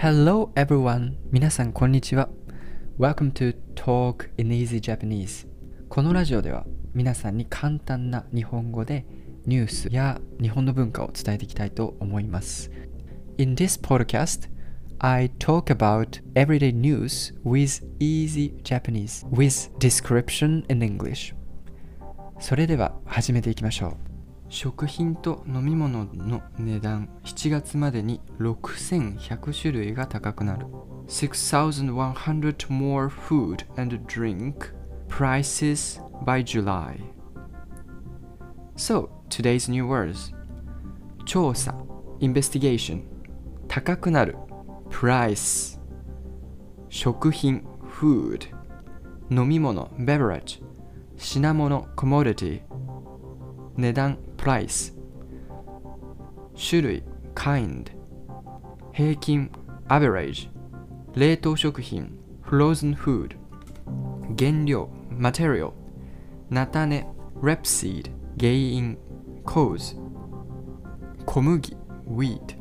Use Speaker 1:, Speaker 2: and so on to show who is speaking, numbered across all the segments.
Speaker 1: Hello everyone! 皆さんこんにちは。Welcome to Talk in Easy Japanese. このラジオでは皆さんに簡単な日本語でニュースや日本の文化を伝えていきたいと思います。In this podcast, I talk about everyday news with easy Japanese with description in English. それでは始めていきましょう。食品と飲み物の値段7月までに6100種類が高くなる6100 more food and drink prices by July So today's new words 調査 investigation 高くなる price 食品 food 飲み物 beverage 品物 commodity 値段 price 種類 kind 平均 average 冷凍食品 frozen food 原料 material 菜種 rapeseed 原因 cause 小麦 wheat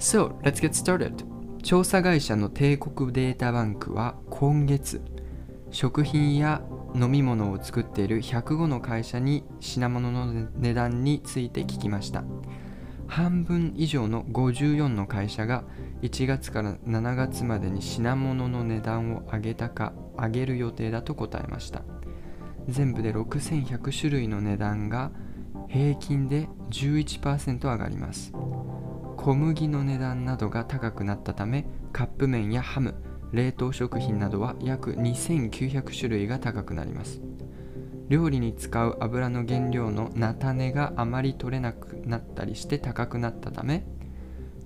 Speaker 1: So, let's get started. 調査会社の帝国データバンクは今月食品や飲み物を作っている105の会社に品物の値段について聞きました。半分以上の54の会社が1月から7月までに品物の値段を上げたか上げる予定だと答えました。全部で6100種類の値段が平均で11%上がります。小麦の値段などが高くなったためカップ麺やハム冷凍食品などは約2900種類が高くなります。料理に使う油の原料の菜種があまり取れなくなったりして高くなったため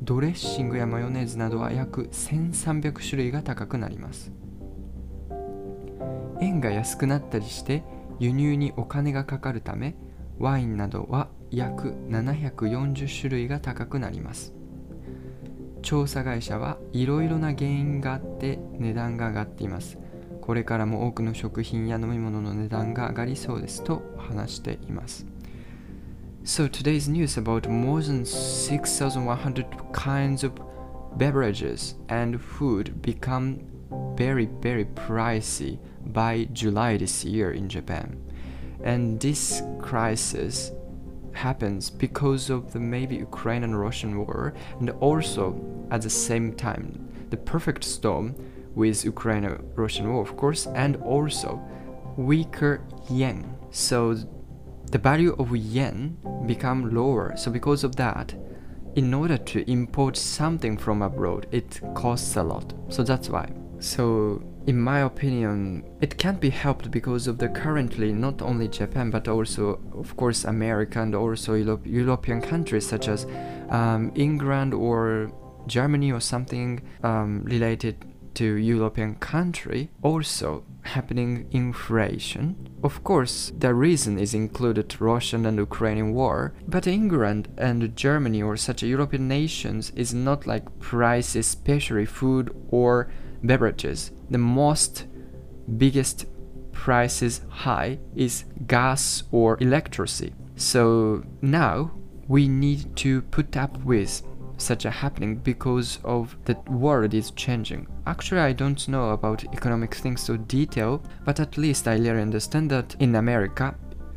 Speaker 1: ドレッシングやマヨネーズなどは約1300種類が高くなります。円が安くなったりして輸入にお金がかかるためワインなどは約740種類が高くなります。調査会社はいろいろな原因があって値段が上がっていますこれからも多くの食品や飲み物の値段が上がりそうですと話しています So today's news about more than 6,100 kinds of beverages and food become very very pricey by July this year in Japan and this crisis happens because of the maybe Ukraine and Russian war, and also at the same time the perfect storm with Ukraine and Russian war, of course, and also weaker yen. So the value of yen become lower. So because of that, in order to import something from abroad, it costs a lot. So that's why. So in my opinion, it can't be helped because of the currently not only Japan but also, of course, America and also Euro- European countries such as um, England or Germany or something um, related to European country also happening inflation. Of course, the reason is included Russian and Ukrainian war, but England and Germany or such European nations is not like price, especially food or beverages. The most biggest prices high is gas or electricity. So now we need to put up with such a happening because of the world is changing. Actually, I don't know about economic things so detail, but at least I really understand that in America,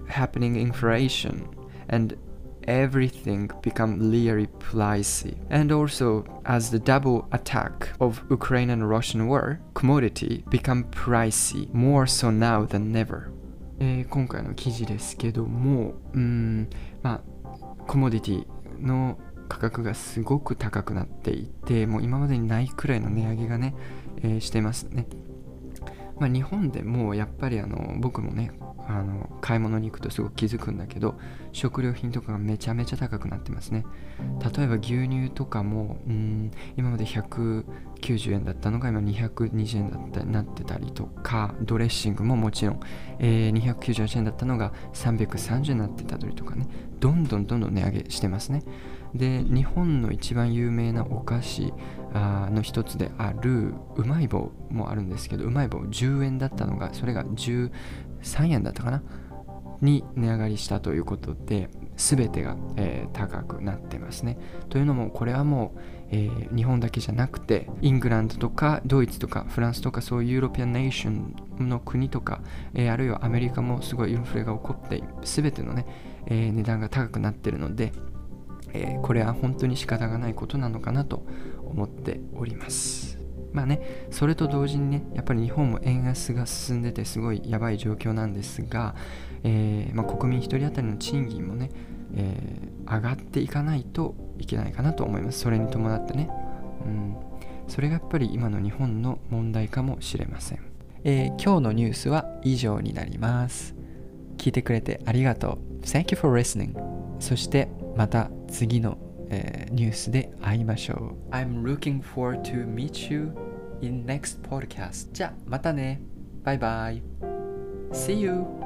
Speaker 1: happening inflation and everything become really pricey. And also, as the double attack of Ukraine and Russian war, commodity become pricey more so now than never. えー今回の記事ですけども、うん、まあ、コモディティの価格がすごく高くなっていて、もう今までにないくらいの値上げがね、えーしてますね。 まあ、日本でもやっぱりあの僕もねあの買い物に行くとすごく気づくんだけど食料品とかがめちゃめちゃ高くなってますね。例えば牛乳とかもうん今まで190円だったのが今220円だったなってたりとかドレッシングももちろん、えー298円だったのが330円になってたりとかね。どんどんどんどん値上げしてますね。で日本の一番有名なお菓子の一つであるうまい棒もあるんですけどうまい棒10円だったのがそれが13円だったかな？に値上がりしたということで全てが、えー、高くなってますね。というのもこれはもう、えー、日本だけじゃなくてイングランドとかドイツとかフランスとかそういうユーロピアンネーションの国とか、えー、あるいはアメリカもすごいインフレが起こって全てのね、え値段が高くなってるので、えこれは本当に仕方がないことなのかなと思っております。まあね、それと同時にね、やっぱり日本も円安が進んでてすごいやばい状況なんですが、えー、まあ、国民1人当たりの賃金もね、えー、上がっていかないといけないかなと思います。それに伴ってね。うん、それがやっぱり今の日本の問題かもしれません。えー、今日のニュースは以上になります。聞いてくれてありがとう。Thank you for listening. そしてまた次の、えー、ニュースで会いましょう。I'm looking forward to meet you in next podcast. じゃあまたね。バイバイ。See you!